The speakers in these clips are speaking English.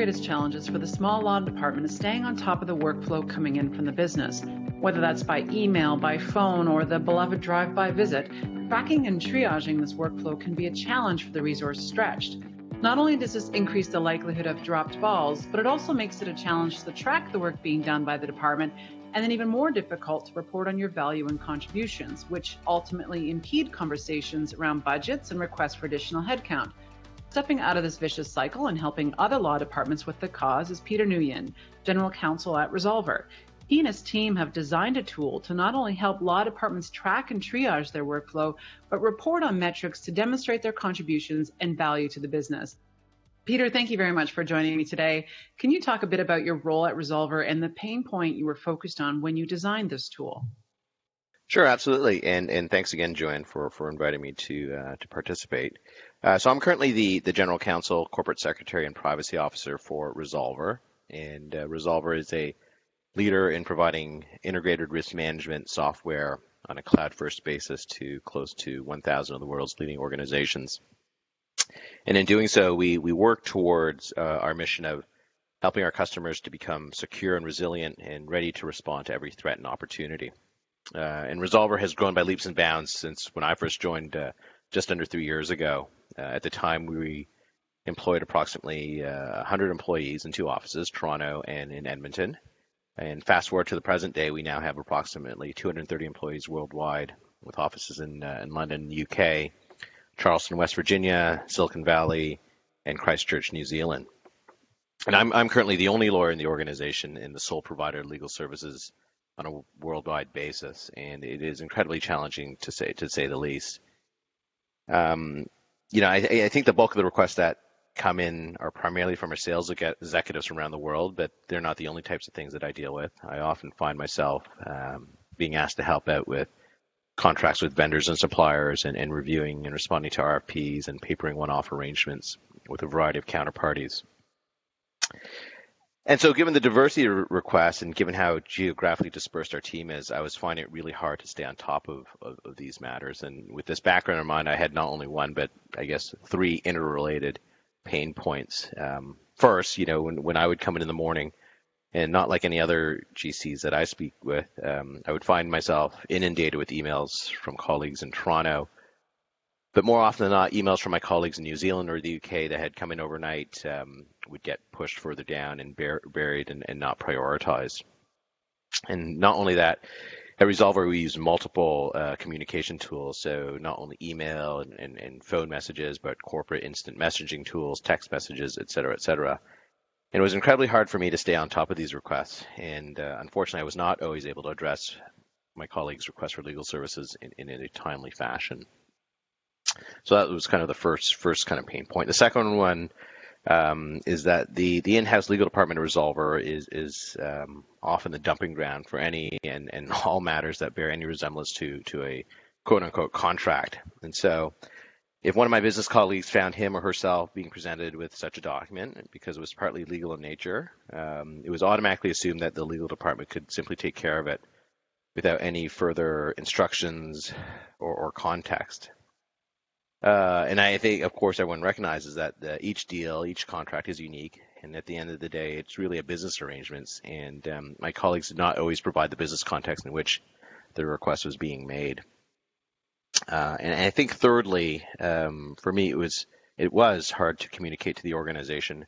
greatest challenges for the small law department is staying on top of the workflow coming in from the business. Whether that's by email, by phone, or the beloved drive by visit, tracking and triaging this workflow can be a challenge for the resource stretched. Not only does this increase the likelihood of dropped balls, but it also makes it a challenge to track the work being done by the department, and then even more difficult to report on your value and contributions, which ultimately impede conversations around budgets and requests for additional headcount. Stepping out of this vicious cycle and helping other law departments with the cause is Peter Nguyen, General Counsel at Resolver. He and his team have designed a tool to not only help law departments track and triage their workflow, but report on metrics to demonstrate their contributions and value to the business. Peter, thank you very much for joining me today. Can you talk a bit about your role at Resolver and the pain point you were focused on when you designed this tool? Sure, absolutely, and and thanks again, Joanne, for for inviting me to uh, to participate. Uh, so I'm currently the the general counsel, corporate secretary, and privacy officer for Resolver, and uh, Resolver is a leader in providing integrated risk management software on a cloud-first basis to close to 1,000 of the world's leading organizations. And in doing so, we we work towards uh, our mission of helping our customers to become secure and resilient and ready to respond to every threat and opportunity. Uh, and Resolver has grown by leaps and bounds since when I first joined uh, just under three years ago. Uh, at the time, we employed approximately 100 uh, employees in two offices, Toronto and in Edmonton. And fast forward to the present day, we now have approximately 230 employees worldwide, with offices in, uh, in London, UK, Charleston, West Virginia, Silicon Valley, and Christchurch, New Zealand. And I'm, I'm currently the only lawyer in the organization and the sole provider of legal services on a worldwide basis, and it is incredibly challenging to say to say the least. Um, you know, I, I, think the bulk of the requests that come in are primarily from our sales executives from around the world, but they're not the only types of things that I deal with. I often find myself um, being asked to help out with contracts with vendors and suppliers and, and reviewing and responding to RFPs and papering one-off arrangements with a variety of counterparties. And so, given the diversity of requests and given how geographically dispersed our team is, I was finding it really hard to stay on top of, of, of, these matters. And with this background in mind, I had not only one, but I guess three interrelated pain points. Um, first, you know, when, when I would come in in the morning, and not like any other GCs that I speak with, um, I would find myself inundated with emails from colleagues in Toronto but more often than not, emails from my colleagues in New Zealand or the UK that had come in overnight um, would get pushed further down and bur- buried and, and, not prioritized. And not only that, at Resolver, we use multiple uh, communication tools. So not only email and, and, and, phone messages, but corporate instant messaging tools, text messages, et cetera, et cetera. And it was incredibly hard for me to stay on top of these requests. And uh, unfortunately, I was not always able to address my colleagues' requests for legal services in, in a timely fashion. So that was kind of the first first kind of pain point. The second one um, is that the the in-house legal department Resolver is is um, often the dumping ground for any and, and all matters that bear any resemblance to to a quote unquote contract. And so, if one of my business colleagues found him or herself being presented with such a document because it was partly legal in nature, um, it was automatically assumed that the legal department could simply take care of it without any further instructions or, or context. Uh, and I think, of course, everyone recognizes that each deal, each contract is unique. And at the end of the day, it's really a business arrangements. And um, my colleagues did not always provide the business context in which the request was being made. Uh, and I think, thirdly, um, for me, it was it was hard to communicate to the organization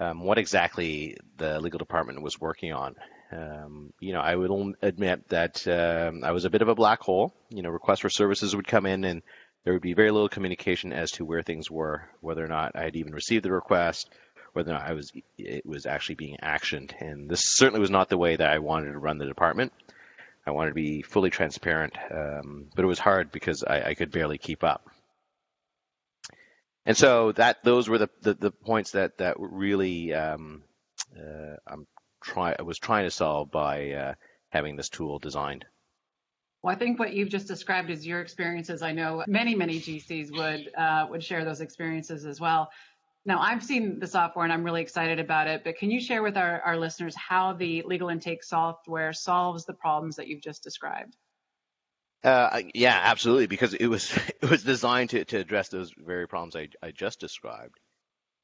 um, what exactly the legal department was working on. Um, you know, I will admit that um, I was a bit of a black hole. You know, requests for services would come in and there would be very little communication as to where things were, whether or not I had even received the request, whether or not I was it was actually being actioned. And this certainly was not the way that I wanted to run the department. I wanted to be fully transparent, um, but it was hard because I, I, could barely keep up. And so that those were the the, the points that that really um, uh, I'm try I was trying to solve by uh, having this tool designed. Well, I think what you've just described is your experiences. I know many, many GCs would uh, would share those experiences as well. Now, I've seen the software and I'm really excited about it, but can you share with our, our listeners how the legal intake software solves the problems that you've just described? Uh, yeah, absolutely, because it was it was designed to, to address those very problems I, I just described.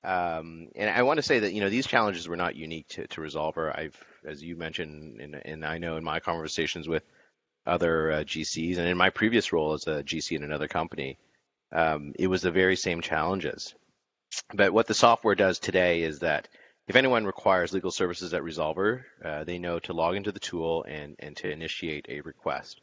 Um, and I want to say that you know these challenges were not unique to, to Resolver. I've, as you mentioned, and, and I know in my conversations with other uh, GCs, and in my previous role as a GC in another company, um, it was the very same challenges. But what the software does today is that if anyone requires legal services at Resolver, uh, they know to log into the tool and, and to initiate a request.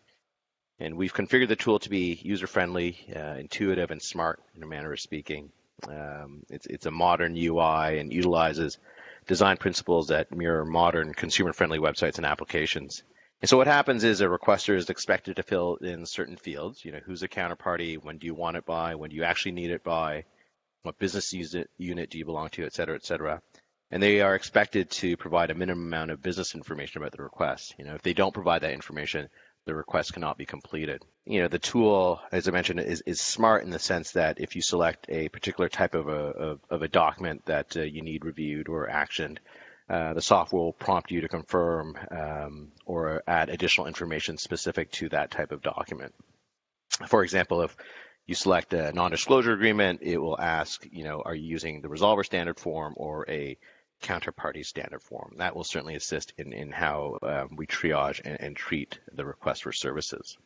And we've configured the tool to be user-friendly, uh, intuitive, and smart in a manner of speaking. Um, it's, it's a modern UI and utilizes design principles that mirror modern consumer-friendly websites and applications. And so what happens is a requester is expected to fill in certain fields. You know, who's a counterparty? When do you want it by? When do you actually need it by? What business unit do you belong to, et cetera, et cetera. And they are expected to provide a minimum amount of business information about the request. You know, if they don't provide that information, the request cannot be completed. You know, the tool, as I mentioned, is, is smart in the sense that if you select a particular type of a, of, of a document that uh, you need reviewed or actioned, uh, the software will prompt you to confirm um, or add additional information specific to that type of document. For example, if you select a non-disclosure agreement, it will ask, you know, are you using the resolver standard form or a counterparty standard form. That will certainly assist in, in how um, we triage and, and, treat the request for services.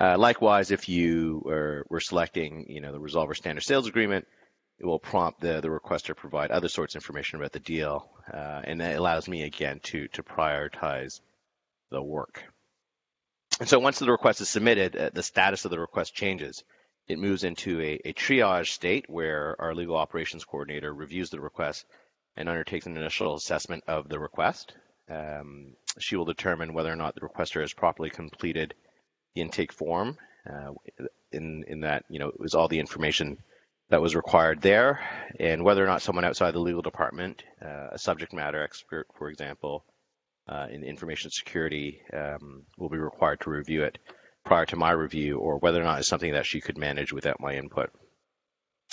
Uh, likewise, if you are, were selecting, you know, the Resolver standard sales agreement, it will prompt the, the requester to provide other sorts of information about the deal, uh, and that allows me again to to prioritize the work. And so once the request is submitted, uh, the status of the request changes it moves into a, a, triage state where our legal operations coordinator reviews the request and undertakes an initial assessment of the request. Um, she will determine whether or not the requester has properly completed the intake form. Uh, in in that, you know, it was all the information that was required there, and whether or not someone outside the legal department, uh, a subject matter expert, for example, uh, in information security, um, will be required to review it prior to my review or whether or not it's something that she could manage without my input.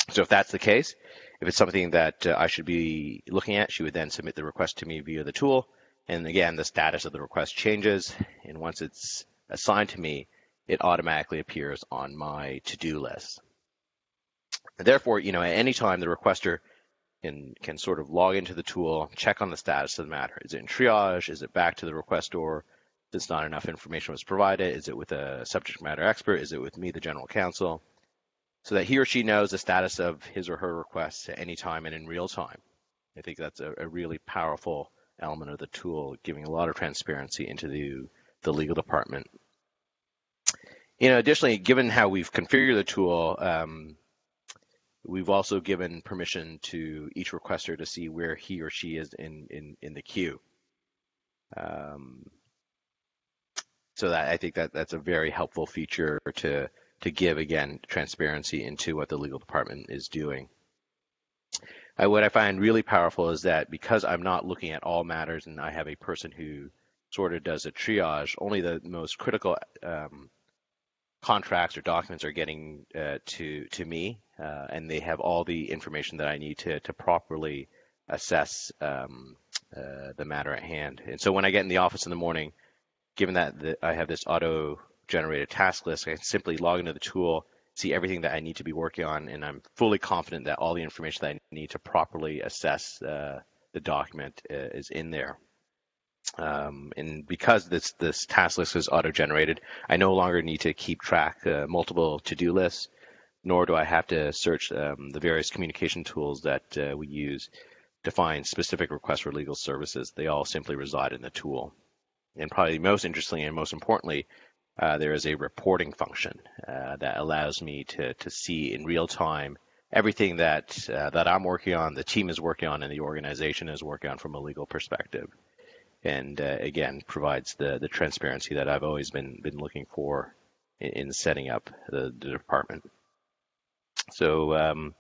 So if that's the case, if it's something that uh, I should be looking at, she would then submit the request to me via the tool. And again, the status of the request changes. And once it's assigned to me, it automatically appears on my to-do list. And therefore, you know, at any time the requester can, can sort of log into the tool, check on the status of the matter. Is it in triage? Is it back to the requestor? Is not enough information was provided? Is it with a subject matter expert? Is it with me, the general counsel? So that he or she knows the status of his or her requests at any time and in real time. I think that's a, a really powerful element of the tool, giving a lot of transparency into the, the legal department. You know, additionally, given how we've configured the tool, um, we've also given permission to each requester to see where he or she is in, in, in the queue. Um, so that I think that that's a very helpful feature to to give again transparency into what the legal department is doing. Uh, what I find really powerful is that because I'm not looking at all matters and I have a person who sort of does a triage, only the most critical um, contracts or documents are getting uh, to to me, uh, and they have all the information that I need to to properly assess um, uh, the matter at hand. And so when I get in the office in the morning, given that the, I have this auto generated task list, I can simply log into the tool, see everything that I need to be working on, and I'm fully confident that all the information that I need to properly assess uh, the document uh, is in there. Um, and because this this task list is auto generated, I no longer need to keep track uh, multiple to do lists, nor do I have to search um, the various communication tools that uh, we use to find specific requests for legal services. They all simply reside in the tool and probably most interestingly and most importantly, uh, there is a reporting function uh, that allows me to to see in real time everything that uh, that I'm working on, the team is working on, and the organization is working on from a legal perspective. And uh, again, provides the the transparency that I've always been been looking for in, in setting up the, the department. So. Um,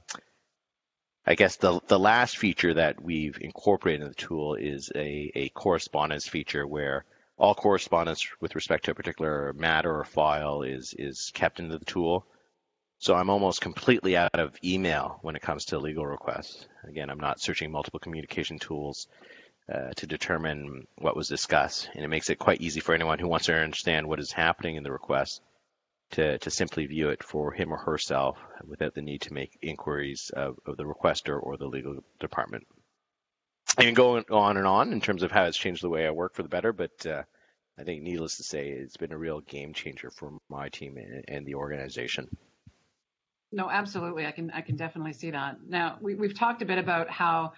I guess the the last feature that we've incorporated in the tool is a, a correspondence feature where all correspondence with respect to a particular matter or file is is kept into the tool. So I'm almost completely out of email when it comes to legal requests. Again, I'm not searching multiple communication tools uh, to determine what was discussed, and it makes it quite easy for anyone who wants to understand what is happening in the request to, to simply view it for him or herself without the need to make inquiries of, of the requester or the legal department. I can go on and on in terms of how it's changed the way I work for the better, but uh, I think needless to say, it's been a real game changer for my team and, and the organization. No, absolutely. I can I can definitely see that. Now we, we've talked a bit about how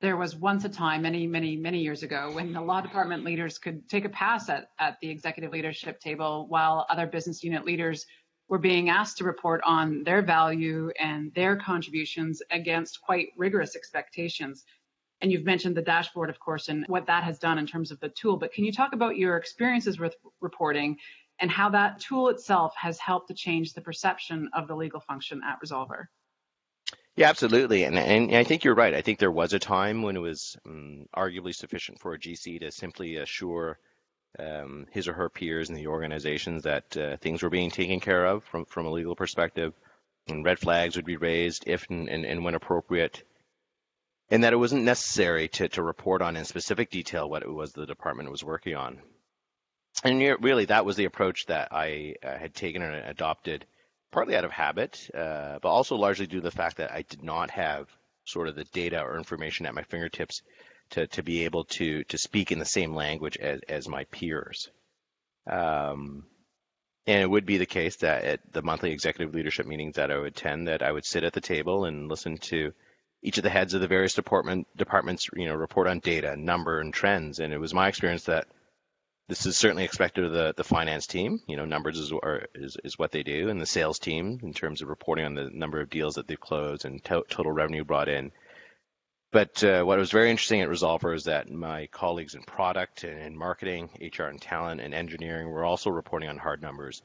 there was once a time many many many years ago when the law department leaders could take a pass at, at the executive leadership table while other business unit leaders were being asked to report on their value and their contributions against quite rigorous expectations. And you've mentioned the dashboard of course and what that has done in terms of the tool. But can you talk about your experiences with reporting and how that tool itself has helped to change the perception of the legal function at resolver yeah, absolutely. And, and I think you're right. I think there was a time when it was um, arguably sufficient for a GC to simply assure um, his or her peers in the organizations that uh, things were being taken care of from, from a legal perspective, and red flags would be raised if and, and, and when appropriate, and that it wasn't necessary to, to report on in specific detail what it was the department was working on. And really, that was the approach that I uh, had taken and adopted partly out of habit, uh, but also largely due to the fact that I did not have sort of the data or information at my fingertips to, to be able to to speak in the same language as, as my peers. Um, and it would be the case that at the monthly executive leadership meetings that I would attend, that I would sit at the table and listen to each of the heads of the various department departments, you know, report on data, number, and trends. And it was my experience that this is certainly expected of the, the finance team. You know, numbers is, are, is, is what they do, and the sales team in terms of reporting on the number of deals that they've closed and to- total revenue brought in. But uh, what was very interesting at Resolver is that my colleagues in product and in marketing, HR and talent, and engineering were also reporting on hard numbers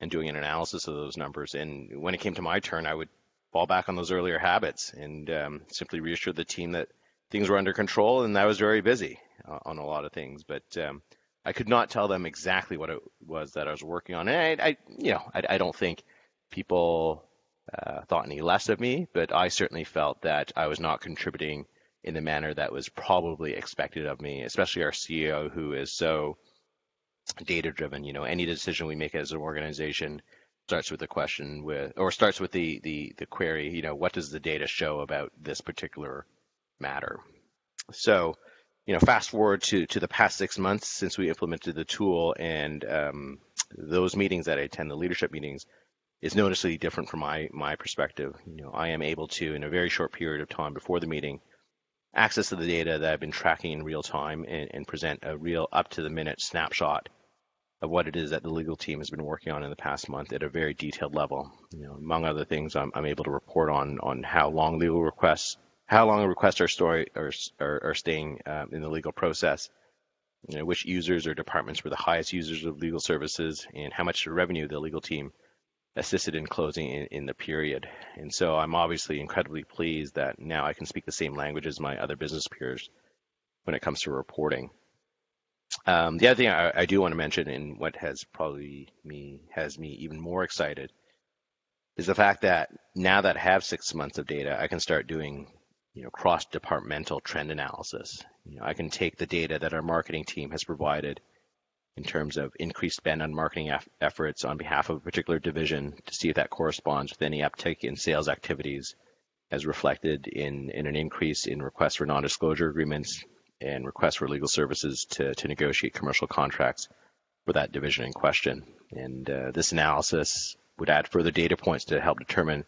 and doing an analysis of those numbers. And when it came to my turn, I would fall back on those earlier habits and um, simply reassure the team that things were under control. And I was very busy uh, on a lot of things, but um, I could not tell them exactly what it was that I was working on. And I, I you know, I, I don't think people uh, thought any less of me, but I certainly felt that I was not contributing in the manner that was probably expected of me, especially our CEO who is so data driven. You know, any decision we make as an organization starts with the question with, or starts with the, the, the query, you know, what does the data show about this particular matter? So, you know, fast forward to, to the past six months since we implemented the tool and um, those meetings that I attend, the leadership meetings, is noticeably different from my, my perspective. You know, I am able to, in a very short period of time before the meeting, access to the data that I've been tracking in real time and, and present a real up to the minute snapshot of what it is that the legal team has been working on in the past month at a very detailed level. You know, among other things, I'm, I'm able to report on on how long legal requests how long requests are, story, are, are, are staying um, in the legal process, you know, which users or departments were the highest users of legal services, and how much revenue the legal team assisted in closing in, in the period. And so I'm obviously incredibly pleased that now I can speak the same language as my other business peers when it comes to reporting. Um, the other thing I, I, do want to mention, and what has probably me has me even more excited, is the fact that now that I have six months of data, I can start doing you know, cross-departmental trend analysis. You know, I can take the data that our marketing team has provided in terms of increased spend on marketing efforts on behalf of a particular division to see if that corresponds with any uptick in sales activities as reflected in, in an increase in requests for non-disclosure agreements and requests for legal services to, to negotiate commercial contracts for that division in question. And uh, this analysis would add further data points to help determine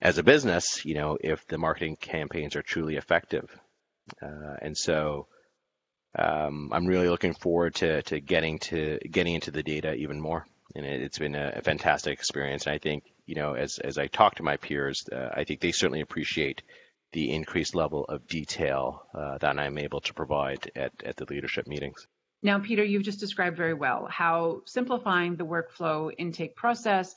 as a business, you know, if the marketing campaigns are truly effective. Uh, and so um, I'm really looking forward to, to getting to getting into the data even more. And it, has been a, a, fantastic experience. And I think, you know, as, as I talk to my peers, uh, I think they certainly appreciate the increased level of detail uh, that I'm able to provide at, at the leadership meetings. Now, Peter, you've just described very well how simplifying the workflow intake process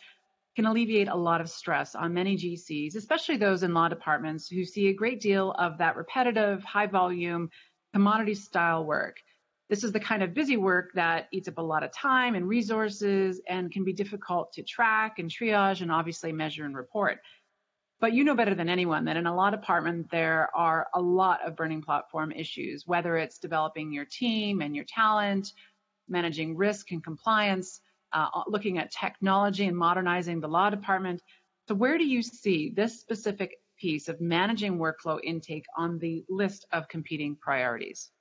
can alleviate a lot of stress on many GCs, especially those in law departments who see a great deal of that repetitive, high volume, commodity style work. This is the kind of busy work that eats up a lot of time and resources and can be difficult to track and triage and obviously measure and report. But you know better than anyone that in a law department, there are a lot of burning platform issues, whether it's developing your team and your talent, managing risk and compliance, uh, looking at technology and modernizing the law department. So, where do you see this specific piece of managing workflow intake on the list of competing priorities?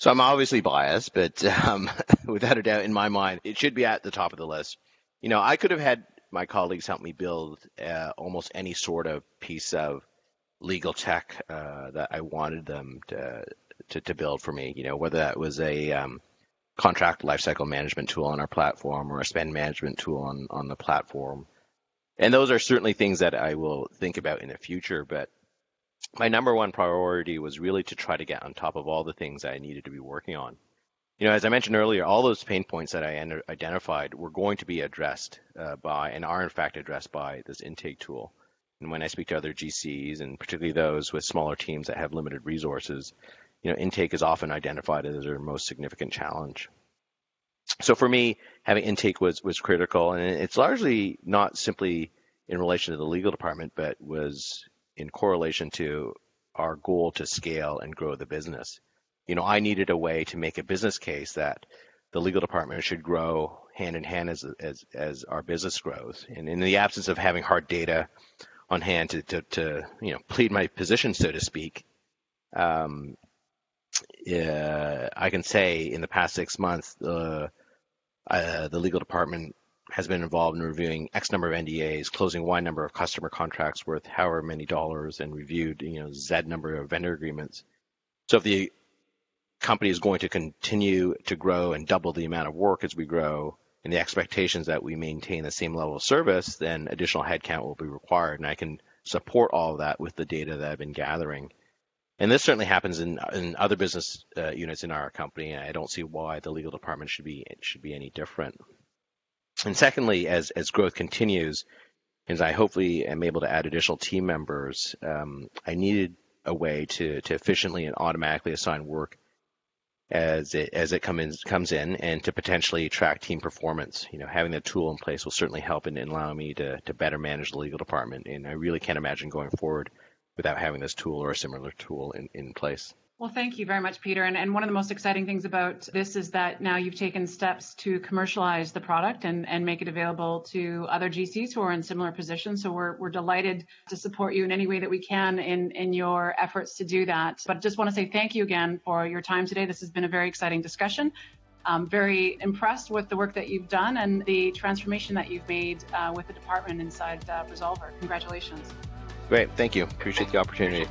So I'm obviously biased, but um, without a doubt, in my mind, it should be at the top of the list. You know, I could have had my colleagues help me build uh, almost any sort of piece of legal tech uh, that I wanted them to, to, to build for me. You know, whether that was a um, contract lifecycle management tool on our platform or a spend management tool on on the platform, and those are certainly things that I will think about in the future. But my number one priority was really to try to get on top of all the things I needed to be working on. You know, as I mentioned earlier, all those pain points that I identified were going to be addressed uh, by, and are in fact addressed by this intake tool. And when I speak to other GCs, and particularly those with smaller teams that have limited resources, you know, intake is often identified as their most significant challenge. So for me, having intake was was critical, and it's largely not simply in relation to the legal department, but was in correlation to our goal to scale and grow the business. You know, I needed a way to make a business case that the legal department should grow hand in hand as as, as our business grows. And in the absence of having hard data on hand to to, to you know plead my position, so to speak, um, uh, I can say in the past six months, uh, uh, the legal department has been involved in reviewing X number of NDAs, closing Y number of customer contracts worth however many dollars, and reviewed you know Z number of vendor agreements. So if the company is going to continue to grow and double the amount of work as we grow, and the expectations that we maintain the same level of service, then additional headcount will be required, and I can support all of that with the data that I've been gathering. And this certainly happens in in other business uh, units in our company. I don't see why the legal department should be should be any different. And secondly, as as growth continues, as I hopefully am able to add additional team members, um, I needed a way to to efficiently and automatically assign work as it as it comes comes in, and to potentially track team performance. You know, having that tool in place will certainly help in, in allowing me to to better manage the legal department. And I really can't imagine going forward without having this tool or a similar tool in, in place. Well, thank you very much, Peter. And, and one of the most exciting things about this is that now you've taken steps to commercialize the product and, and make it available to other GCs who are in similar positions. So we're, we're delighted to support you in any way that we can in, in your efforts to do that. But just want to say thank you again for your time today. This has been a very exciting discussion. I'm very impressed with the work that you've done and the transformation that you've made uh, with the department inside uh, Resolver. Congratulations. Great. Thank you. Appreciate the opportunity.